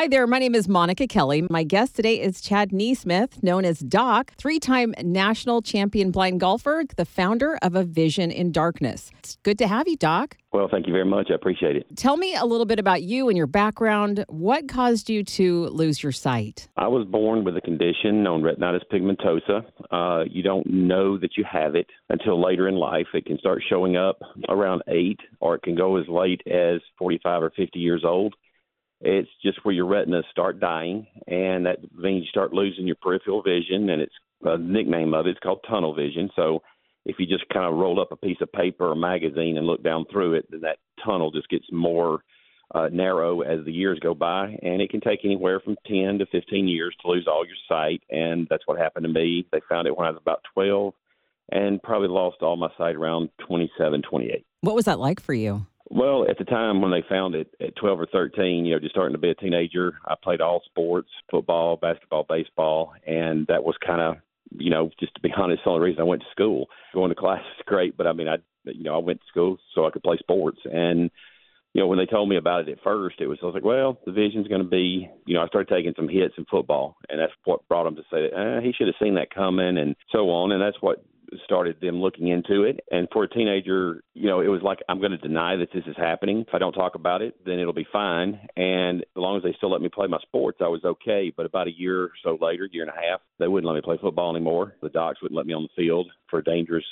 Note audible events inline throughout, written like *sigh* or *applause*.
Hi there. My name is Monica Kelly. My guest today is Chad Neesmith, known as Doc, three time national champion blind golfer, the founder of A Vision in Darkness. It's good to have you, Doc. Well, thank you very much. I appreciate it. Tell me a little bit about you and your background. What caused you to lose your sight? I was born with a condition known retinitis pigmentosa. Uh, you don't know that you have it until later in life. It can start showing up around eight, or it can go as late as 45 or 50 years old. It's just where your retinas start dying, and that means you start losing your peripheral vision, and it's a nickname of it. It's called tunnel vision. So if you just kind of roll up a piece of paper or magazine and look down through it, then that tunnel just gets more uh, narrow as the years go by, and it can take anywhere from 10 to 15 years to lose all your sight, and that's what happened to me. They found it when I was about 12, and probably lost all my sight around 27, 28. What was that like for you? Well, at the time when they found it at 12 or 13, you know, just starting to be a teenager, I played all sports, football, basketball, baseball, and that was kind of, you know, just to be *laughs* honest, the only reason I went to school. Going to class is great, but I mean, I, you know, I went to school so I could play sports. And, you know, when they told me about it at first, it was, I was like, well, the vision's going to be, you know, I started taking some hits in football, and that's what brought them to say, eh, he should have seen that coming and so on. And that's what started them looking into it. And for a teenager, you know, it was like, I'm going to deny that this is happening. If I don't talk about it, then it'll be fine. And as long as they still let me play my sports, I was okay. But about a year or so later, year and a half, they wouldn't let me play football anymore. The docs wouldn't let me on the field for dangerous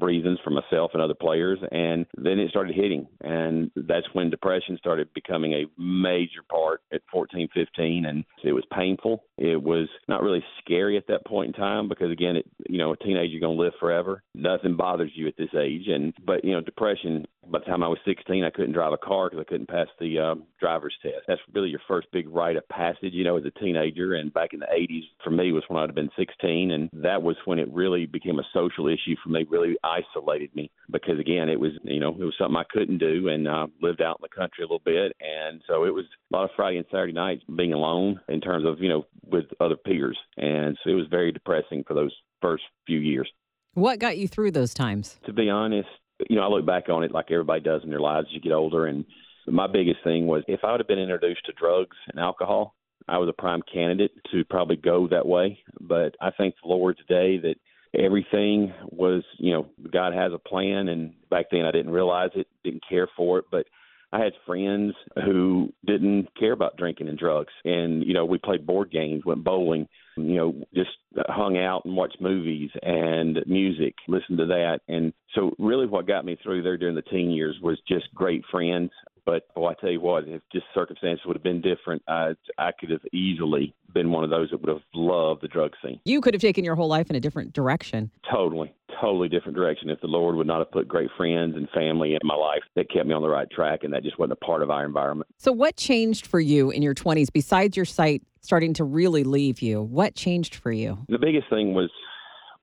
reasons for myself and other players and then it started hitting and that's when depression started becoming a major part at 14 15 and it was painful it was not really scary at that point in time because again it you know a teenager going to live forever nothing bothers you at this age and but you know depression by the time I was 16, I couldn't drive a car because I couldn't pass the um, driver's test. That's really your first big rite of passage, you know, as a teenager. And back in the 80s, for me, was when I'd have been 16, and that was when it really became a social issue for me. Really isolated me because, again, it was you know it was something I couldn't do, and uh, lived out in the country a little bit, and so it was a lot of Friday and Saturday nights being alone in terms of you know with other peers, and so it was very depressing for those first few years. What got you through those times? To be honest, you know, I look back on it like everybody does in their lives as you get older. And my biggest thing was if I would have been introduced to drugs and alcohol, I was a prime candidate to probably go that way. But I thank the Lord today that everything was, you know, God has a plan. And back then I didn't realize it, didn't care for it. But I had friends who didn't care about drinking and drugs. And, you know, we played board games, went bowling, you know, just hung out and watched movies and music, listened to that. And so, really, what got me through there during the teen years was just great friends. But well, I tell you what, if just circumstances would have been different, I, I could have easily been one of those that would have loved the drug scene. You could have taken your whole life in a different direction. Totally, totally different direction if the Lord would not have put great friends and family in my life that kept me on the right track, and that just wasn't a part of our environment. So, what changed for you in your 20s besides your sight starting to really leave you? What changed for you? The biggest thing was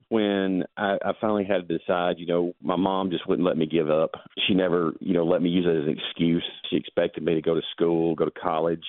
when I, I finally had to decide, you know, my mom just wouldn't let me give up. She never, you know, let me use it as an excuse. She expected me to go to school, go to college,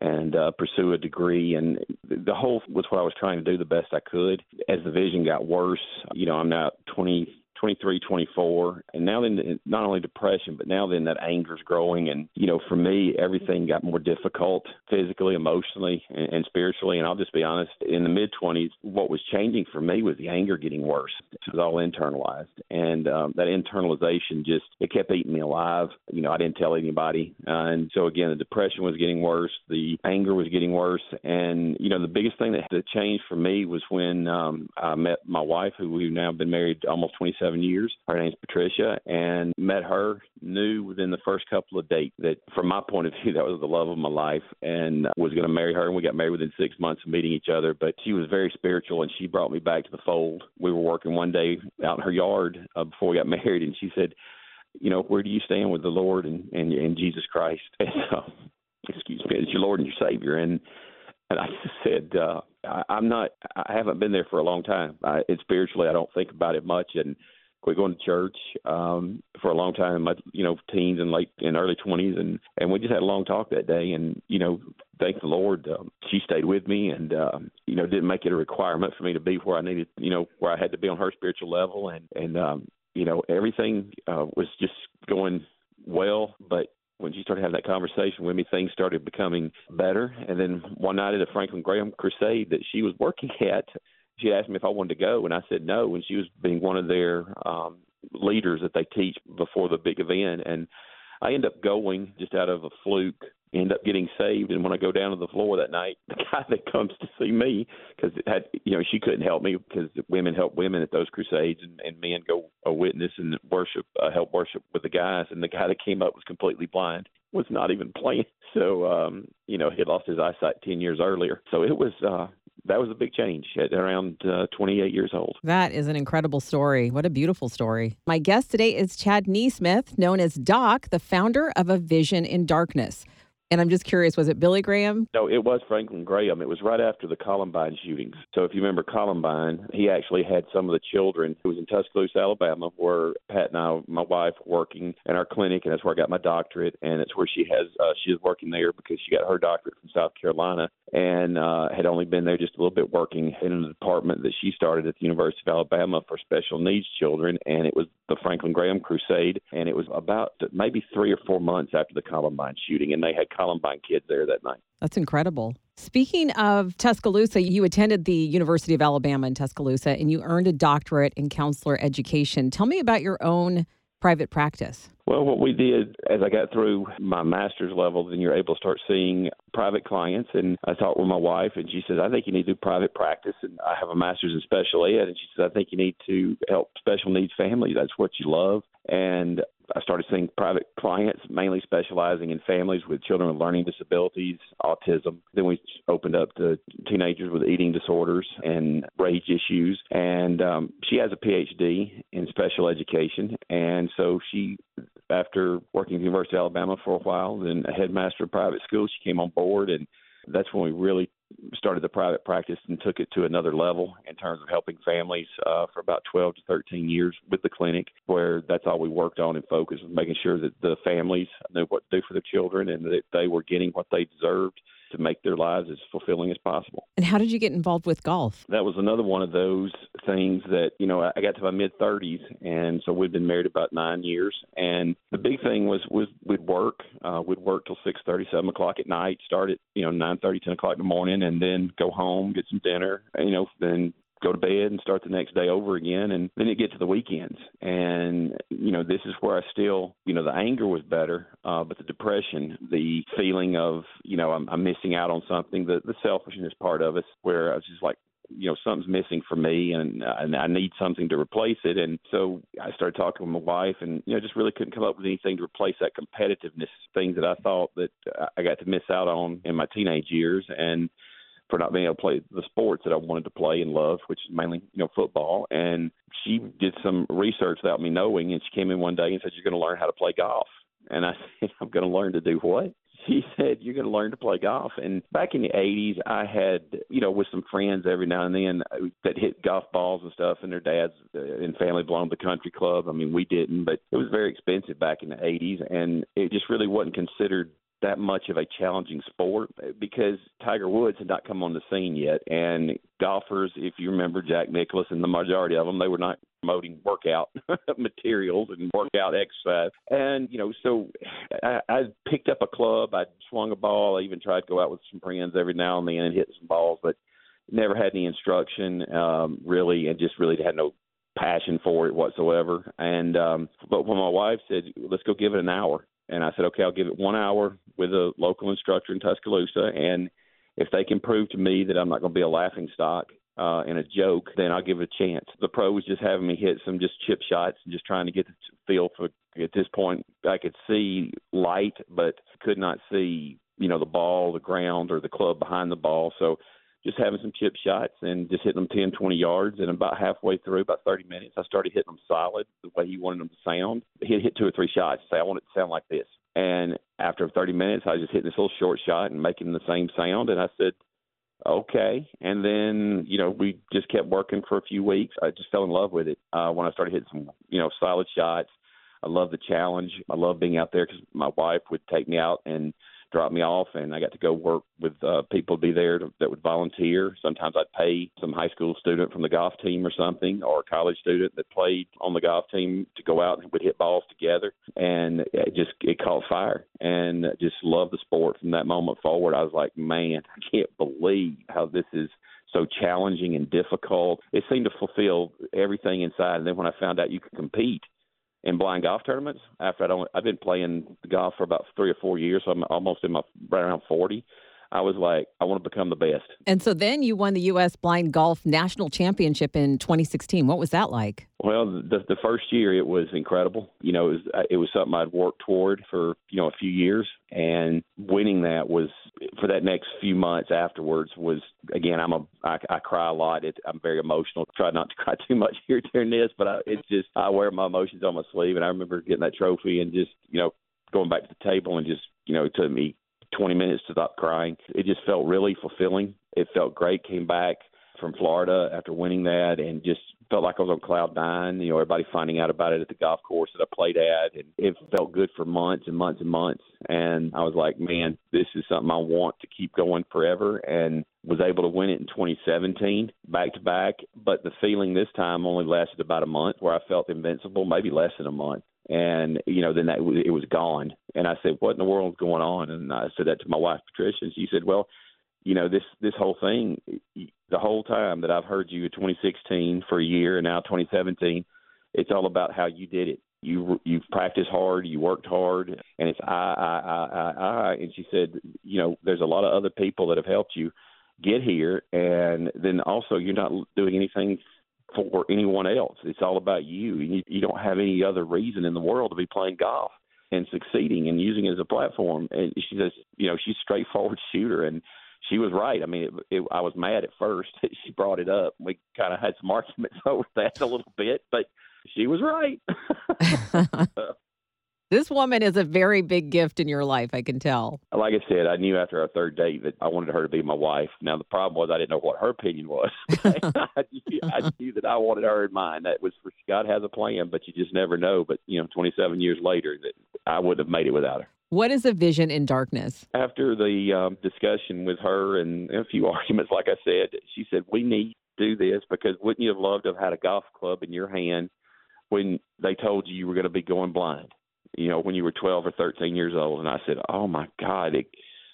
and uh, pursue a degree. And the whole was what I was trying to do the best I could. As the vision got worse, you know, I'm now 20, 23, 24, and now then not only depression, but now then that anger's growing, and you know, for me, everything got more difficult physically, emotionally, and, and spiritually. And I'll just be honest, in the mid 20s, what was changing for me was the anger getting worse. It was all internalized, and um, that internalization just it kept eating me alive. You know, I didn't tell anybody, uh, and so again, the depression was getting worse, the anger was getting worse, and you know, the biggest thing that had to change for me was when um, I met my wife, who we've now been married almost 27 seven years. Her name's Patricia, and met her. Knew within the first couple of dates that, from my point of view, *laughs* that was the love of my life, and was going to marry her. And we got married within six months of meeting each other. But she was very spiritual, and she brought me back to the fold. We were working one day out in her yard uh, before we got *laughs* married, and she said, "You know, where do you stand with the Lord and and, and Jesus Christ?" *laughs* And so, excuse me, as your Lord and your Savior, and and I said, uh, I'm not. I haven't been there for a long time. I, it spiritually, I don't think about it much, and quit going to church um, for a long time in my you know teens and late and early twenties, and and we just had a long talk that day, and you know thank the Lord um, she stayed with me, and uh, you know didn't make it a requirement for me to be where I needed you know where I had to be on her spiritual level, and and um, you know everything uh, was just going well, but when she started having that conversation with me, things started becoming better. And then one night at a Franklin Graham crusade that she was working *laughs* at, she asked me if I wanted to go, and I said no. And she was being one of their um, leaders that they teach before the big event, and I end up going just out of a fluke end up getting saved. And when I go down to the floor that night, *laughs* the guy that comes to see me, because it had you know she couldn't help me because women help women at those crusades, and, and men go a witness and worship, uh, help worship with the guys. And the guy that came up was completely blind, was not even playing. *laughs* So um, you know he had lost his eyesight ten years earlier. So it was uh, that was a big change at around uh, 28 years old. That is an incredible story. What a beautiful story. My guest today is Chad Neesmith, known as Doc, the founder of A Vision in Darkness. And I'm just curious, was it Billy Graham? No, it was Franklin Graham. It was right after the Columbine shootings. So if you remember Columbine, he actually had some of the children who was in Tuscaloosa, Alabama, where Pat and I, my wife, working in our clinic, and that's where I got my doctorate. And it's where she has uh, she is working there because she got her doctorate from South Carolina and uh, had only been there just a little bit working in a department that she started at the University of Alabama for special needs children. And it was the Franklin Graham Crusade, and it was about maybe three or four months after the Columbine shooting, and they had Columbine kids there that night. That's incredible. Speaking of Tuscaloosa, you attended the University of Alabama in Tuscaloosa and you earned a doctorate in counselor education. Tell me about your own private practice. Well, what we did as I got through my master's level, then you're able to start seeing private clients. And I talked with my wife, and she says, I think you need to do private practice. And I have a master's in special ed. And she says, I think you need to help special needs families. That's what you love. And started seeing private clients, mainly specializing in families with children with learning disabilities, autism. Then we opened up to teenagers with eating disorders and rage issues. And um, she has a PhD in special education. And so she after working at the University of Alabama for a while, then a headmaster of private school, she came on board, and that's when we really started the private practice and took it to another level in terms of helping families uh, for about 12 to 13 years with the clinic, where that's all we worked on and focused was making sure that the families knew what to do for their children and that they were getting what they deserved to make their lives as fulfilling as possible. And how did you get involved with golf? That was another one of those things that, you know, I got to my mid 30s and so we'd been married about 9 years and the big thing was was we'd work uh we'd work till six thirty, seven o'clock at night, start at, you know, nine thirty, ten o'clock in the morning and then go home, get some dinner, you know, then go to bed and start the next day over again and then you get to the weekends. And you know this is where i still you know the anger was better uh but the depression the feeling of you know i'm, I'm missing out on something the the selfishness part of us where i was just like you know something's missing for me and and I need something to replace it. And so I started talking with my wife and you know just really couldn't come up with anything to replace that competitiveness things that I thought that I got to miss out on in my teenage years. And for not being able to play the sports that I wanted to play and love, which is mainly you know football. And she did some research without me knowing, and she came in one day and said, "You're going to learn how to play golf." And I *laughs* said, "I'm going to learn to do what?" She said, "You're going to learn to play golf." And back in the '80s, I had you know with some friends every now and then uh, that hit golf balls and stuff, and their dads uh, and family belonged to the country club. I mean, we didn't, but it was very expensive back in the '80s, and it just really wasn't considered that much of a challenging sport because Tiger Woods had not come on the scene yet. And golfers, if you remember Jack Nicklaus and the majority of them, they were not promoting workout *laughs* materials and workout exercise. And, you know, so I, I picked up a club, I swung a ball, I even tried to go out with some friends every now and then and hit some balls, but never had any instruction, um, really, and just really had no passion for it whatsoever. And um but when my wife said, Let's go give it an hour and I said, okay, I'll give it one hour with a local instructor in Tuscaloosa. And if they can prove to me that I'm not going to be a laughing stock uh, and a joke, then I'll give it a chance. The pro was just having me hit some just chip shots and just trying to get the feel for. At this point, I could see light, but could not see, you know, the ball, the ground, or the club behind the ball. So just having some chip shots and just hitting them 10, 20 yards. And about halfway through, about 30 minutes, I started hitting them solid the way he wanted them to sound. He'd hit two or three shots say, I want it to sound like this. And after 30 minutes, I was just hitting this little short shot and making the same sound. And I said, okay. And then, you know, we just kept working for a few weeks. I just fell in love with it uh, when I started hitting some, you know, solid shots. I love the challenge. I love being out there because my wife would take me out and drop me off, and I got to go work with uh, people to be there to, that would volunteer. Sometimes I'd pay some high school student from the golf team or something, or a college student that played on the golf team to go out and would hit balls together, and it just it caught fire, and just loved the sport from that moment forward. I was like, man, I can't believe how this is so challenging and difficult. It seemed to fulfill everything inside. And then when I found out you could compete in blind golf tournaments, after I'd only, I've been playing golf for about three or four years, so I'm almost in my right around forty. I was like, I want to become the best. And so then you won the U.S. Blind Golf National Championship in 2016. What was that like? Well, the, the first year it was incredible. You know, it was, uh, it was something I'd worked toward for you know a few years, and winning that was for that next few months afterwards was again. I'm a I, I cry a lot. It, I'm very emotional. Try not to *laughs* cry too much here during this, but I, it's just I wear my emotions on my sleeve, and I remember getting that trophy and just you know going back to the table and just you know it took me 20 minutes to stop crying. It just felt really fulfilling. It felt great. Came back from Florida after winning that and just felt like I was on cloud nine. You know, everybody finding out about it at the golf course that I played at, and it felt good for months and months and months. And I was like, man, this is something I want to keep going forever. And was able to win it in 2017 back to back. But the feeling this time only lasted about a month, where I felt invincible, maybe less than a month and you know then that it was gone. And i said what in the world is going on? And i said that to my wife patricia and she said well you know this this whole thing the whole time that i've heard you in 2016 for a year and now 2017 it's all about how you did it. You you've practiced hard you worked hard and it's i i i i i. And she said you know there's a lot of other people that have helped you get here and then also you're not doing anything for anyone else. It's all about you. You, you don't have any other reason in the world to be playing golf and succeeding and using it as a platform. And she says, you know, she's a straightforward shooter, and she was right. I mean, it, it, I was mad at first. *laughs* that she brought it up. We kind of had some *laughs* arguments over that a little bit, but she was right. *laughs* This woman is a very big gift in your life, I can tell. Like I said, I knew after our third date that I wanted her to be my wife. Now the problem was I didn't know what her opinion was. *laughs* *laughs* I, knew, I knew that I wanted her in mine. That was for God has a plan, but you just never know. But you know, 27 years later, that I wouldn't have made it without her. What is a vision in darkness? After the um, discussion with her and a few *laughs* arguments, like I said, she said we need to do this because wouldn't you have loved to have had a golf club in your hand when they told you you were going to be going blind? You know, when you were 12 or 13 years old. And I said, oh my God, it,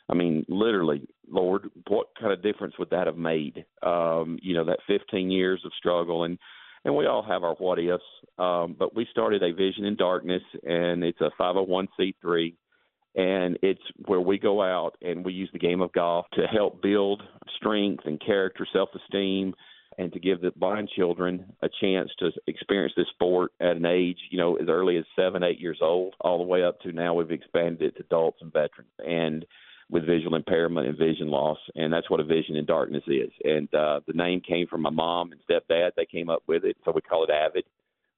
I mean, literally, Lord, what kind of difference would that have made? Um, you know, that 15 years of struggle and, and we all have our what ifs. Um, but we started a vision in darkness and it's a 501c3 and it's where we go out and we use the game of golf to help build strength and character, self-esteem, and to give the blind children a chance to experience this sport at an age, you know, as early as seven, eight years old, all the way up to now we've expanded it to adults and veterans and with visual impairment and vision loss. And that's what a vision in darkness is. And uh, the name came from my mom and stepdad. They came up with it. So we call it Avid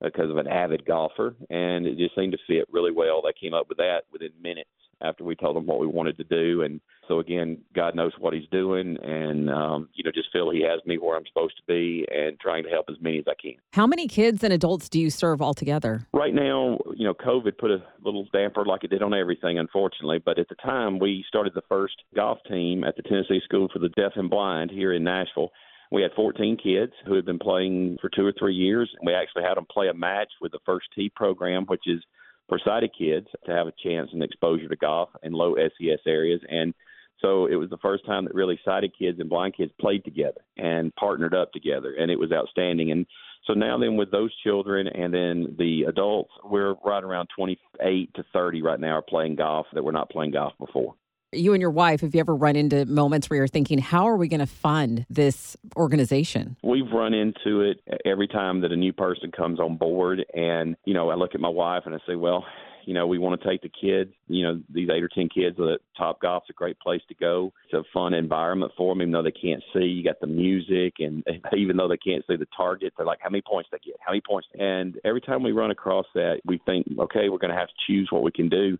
because of an avid golfer. And it just seemed to fit really well. They came up with that within minutes after we told them what we wanted to do. And so again, God knows what He's doing, and um, you know, just feel He has me where I'm supposed to be, and trying to help as many as I can. How many kids and adults do you serve altogether? Right now, you know, COVID put a little damper like it did on everything, unfortunately. But at the time, we started the first golf team at the Tennessee School for the Deaf and Blind here in Nashville. We had 14 kids who had been playing for two or three years, and we actually had them play a match with the First Tee program, which is for sighted kids to have a chance and exposure to golf in low SES areas. And so it was the first time that really sighted kids and blind kids played together and partnered up together, and it was outstanding. And so now then with those children and then the adults, we're right around 28 to 30 right now are playing golf that were not playing golf before you and your wife, have you ever run into moments where you're thinking, how are we going to fund this organization? We've run into it every time that a new person comes on board. And, you know, I look at my wife and I say, well, you know, we want to take the kids, you know, these eight or 10 kids that Top Golf's a great place to go. It's a fun environment for them, even though they can't see. You got the music, and *laughs* even though they can't see the target, they're like, how many points they get? How many points? And every time we run across that, we think, okay, we're going to have to choose what we can do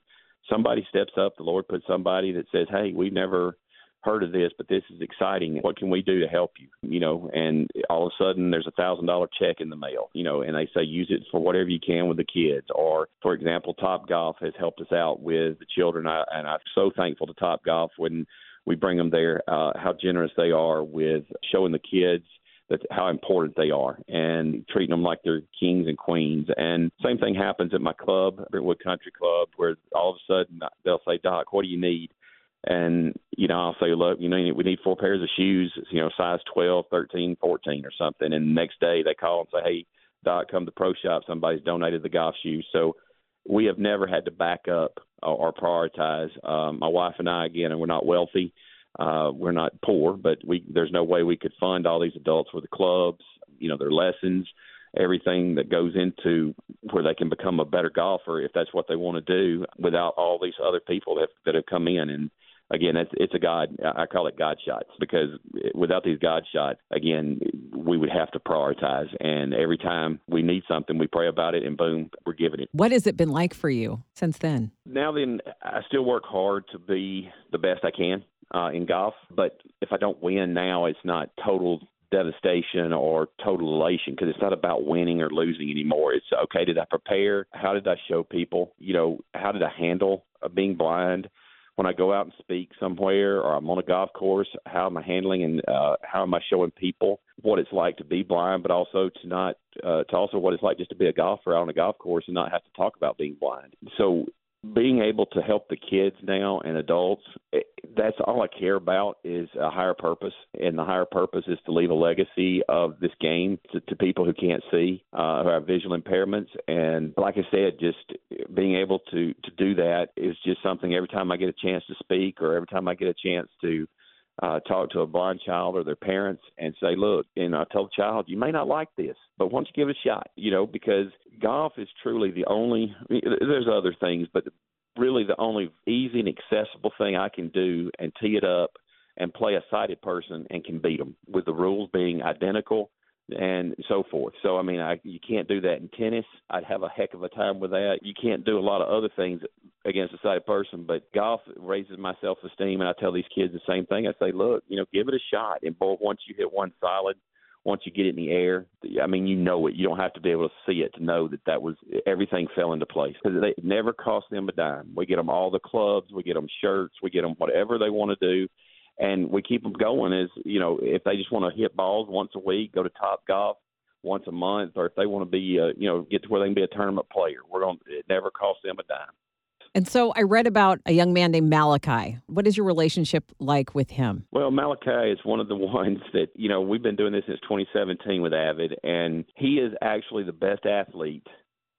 somebody steps up, the Lord puts somebody that says, "Hey, we've never heard of this, but this is exciting. What can we do to help you? You know, and all of a sudden there's a thousand dollar check in the mail, you know, and they say use it for whatever you can with the kids. Or, for example, Top Golf has helped us out with the children, I, and I'm so thankful to Top Golf when we bring them there, uh, how generous they are with showing the kids that how important they are and treating them like they're kings and queens. And same thing happens at my club, Brentwood Country Club, where all of a sudden they'll say, Doc, what do you need? And, you know, I'll say, look, you know, we need four pairs of shoes, you know, size 12, 13, 14 or something. And the next day they call and say, hey, Doc, come to Pro Shop. Somebody's donated the golf shoes. So we have never had to back up or, or prioritize. Um, my wife and I, again, and we're not wealthy. Uh, we're not poor, but we there's no way we could fund all these adults with the clubs, you know, their lessons, everything that goes into where they can become a better golfer if that's what they want to do without all these other people that that have come in and again, it's it's a God. I call it God shots because without these God shots, again, we would have to prioritize. And every time we need something, we pray about it, and boom, we're giving it. What has it been like for you since then? Now then, I still work hard to be the best I can uh, in golf. But if I don't win now, it's not total devastation or total elation because it's not about winning or losing anymore. It's okay, did I prepare? How did I show people? You know, how did I handle uh, being blind? When I go out and speak somewhere or I'm on a golf course, how am I handling and uh, how am I showing people what it's like to be blind, but also to not uh, to also what it's like just to be a golfer out on a golf course and not have to talk about being blind. So being able to help the kids now and adults eh, that's all i care about is a higher purpose and the higher purpose is to leave a legacy of this game to, to people who can't see uh, who have visual impairments. And like i said just being able to to do that is just something every time i get a chance to speak or every time i get a chance to uh, talk to a blind child or their parents and say, look, and I tell the child, you may not like this, but why don't you give it a shot? You know, because golf is truly the only. There's other things, but really the only easy and accessible thing I can do and tee it up and play a sighted person and can beat them with the rules being identical and so forth. So I mean, I you can't do that in tennis. I'd have a heck of a time with that. You can't do a lot of other things against a sighted person, but golf raises my self esteem, and I tell these kids the same thing. I say, look, you know, give it a shot, and boy, once you hit one solid, once you get it in the air, I mean, you know it. You don't have to be able to see it to know that that was everything fell into place because it never cost them a dime. We get them all the clubs, we get them shirts, we get them whatever they want to do and we keep them going. Is you know if they just want to hit balls once a week, go to Top Golf once a month, or if they want to be uh, you know get to where they can be a tournament player, we're going. to It never costs them a dime. And so I read about a young man named Malachi. What is your relationship like with him? Well, Malachi is one of the *laughs* ones that, you know, we've been doing this since 2017 with Avid, and he is actually the best athlete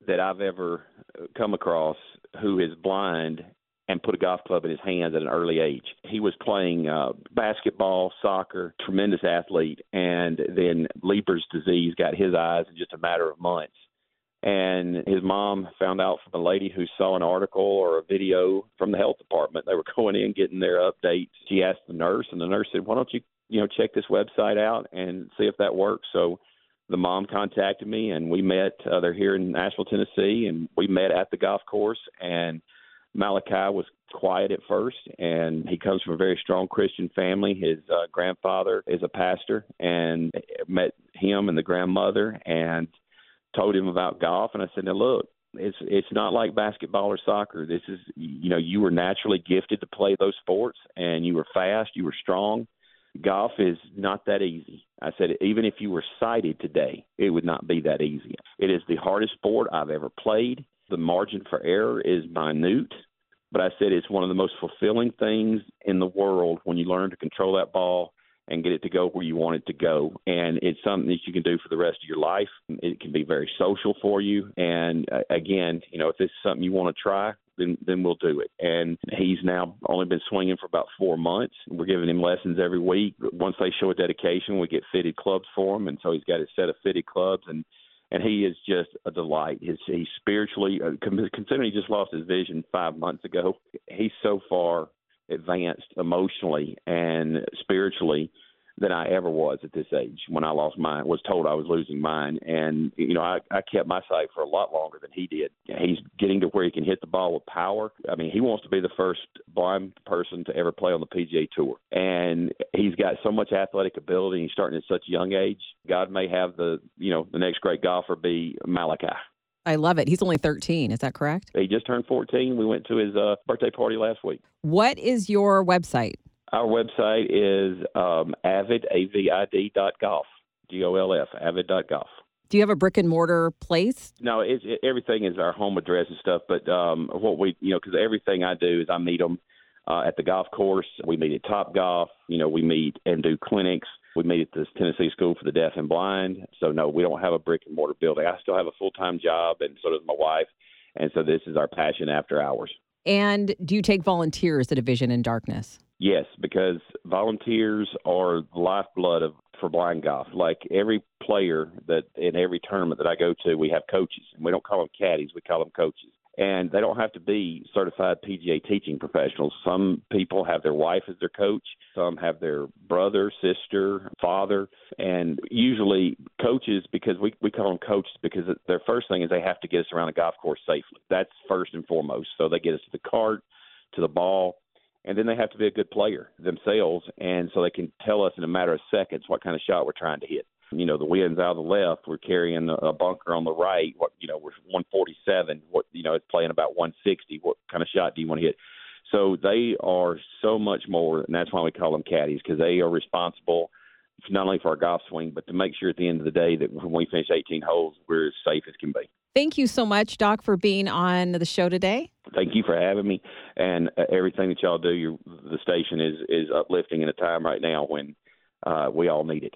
that I've ever come across who is blind and put a golf club in his hands at an early age. He was playing uh, basketball, soccer, tremendous athlete, and then Leber's disease got his eyes in just a matter of months. And his mom found out from a lady who saw an article or a video from the health department. They were *laughs* going in getting their updates. She asked the nurse, and the nurse said, "Why don't you, you know, check this website out and see if that works?" So the mom contacted me, and we met. Uh, they're here in Nashville, Tennessee, and we met at the golf course and Malachi was quiet at first, and he comes from a very strong Christian family. His uh, grandfather is a pastor, and met him and the grandmother, and told him about golf. And I said, "Now look, it's it's not like basketball or soccer. This is you know you were naturally gifted to play those sports, and you were fast, you were strong." golf is not that easy. I said, even if you were sighted today, it would not be that easy. It is the hardest sport I've ever played. The margin for error is minute, but I said it's one of the most fulfilling things in the world when you learn to control that ball and get it to go where you want it to go. And it's something that you can do for the rest of your life. It can be very social for you. And uh, again, you know, if this is something you want to try, then then we'll do it. And he's now only been swinging for about four months. We're giving him lessons every week. Once they show a dedication, we get fitted clubs for him, and so he's got a set of fitted clubs and and he is just a delight. He's, he's spiritually, uh, considering he just lost his vision five months ago, he's so far advanced emotionally and spiritually than I ever was at this age when I lost mine. Was told I was losing mine, and you know I, I kept my sight for a lot longer than he did. He's getting to where he can hit the ball with power. I mean, he wants to be the first blind person to ever play on the PGA Tour, and he's got so much athletic ability. He's starting at such a young age. God may have the you know the next great golfer be Malachi. I love it. He's only 13. Is that correct? He just turned 14. We went to his uh, birthday party last week. What is your website? Our website is um, avid, A-V-I-D dot golf, G-O-L-F, avid dot golf. Do you have a brick and mortar place? No, it's, it, everything is our home address and stuff. But um, what we, you know, because everything I do is I meet them uh, at the golf course. We meet at Top Golf. You know, we meet and do clinics. We meet at the Tennessee School for the Deaf and Blind. So no, we don't have a brick and mortar building. I still have a full time job, and so does my wife. And so this is our passion after hours. And do you take volunteers at a Vision in Darkness? Yes, because volunteers are the lifeblood of for blind golf. Like every player that in every tournament that I go to, we have coaches, and we don't call them caddies, we call them coaches. And they don't have to be certified PGA teaching professionals. Some people have their wife as their coach. Some have their brother, sister, father, and usually coaches because we we call them coaches because their first thing is they have to get us around the golf course safely. That's first and foremost. So they get us to the cart, to the ball, and then they have to be a good player themselves, and so they can tell us in a matter of seconds what kind of shot we're trying to hit. You know, the wind's out of the left. We're carrying a bunker on the right. What you know, we're 147. What you know, it's playing about 160. What kind of shot do you want to hit? So they are so much more, and that's why we call them caddies because they are responsible not only for our golf swing, but to make sure at the end of the day that when we finish 18 holes, we're as safe as can be. Thank you so much, Doc, for being on the show today. Thank you for having me, and uh, everything that y'all do. the station is is uplifting in a time right now when uh, we all need it.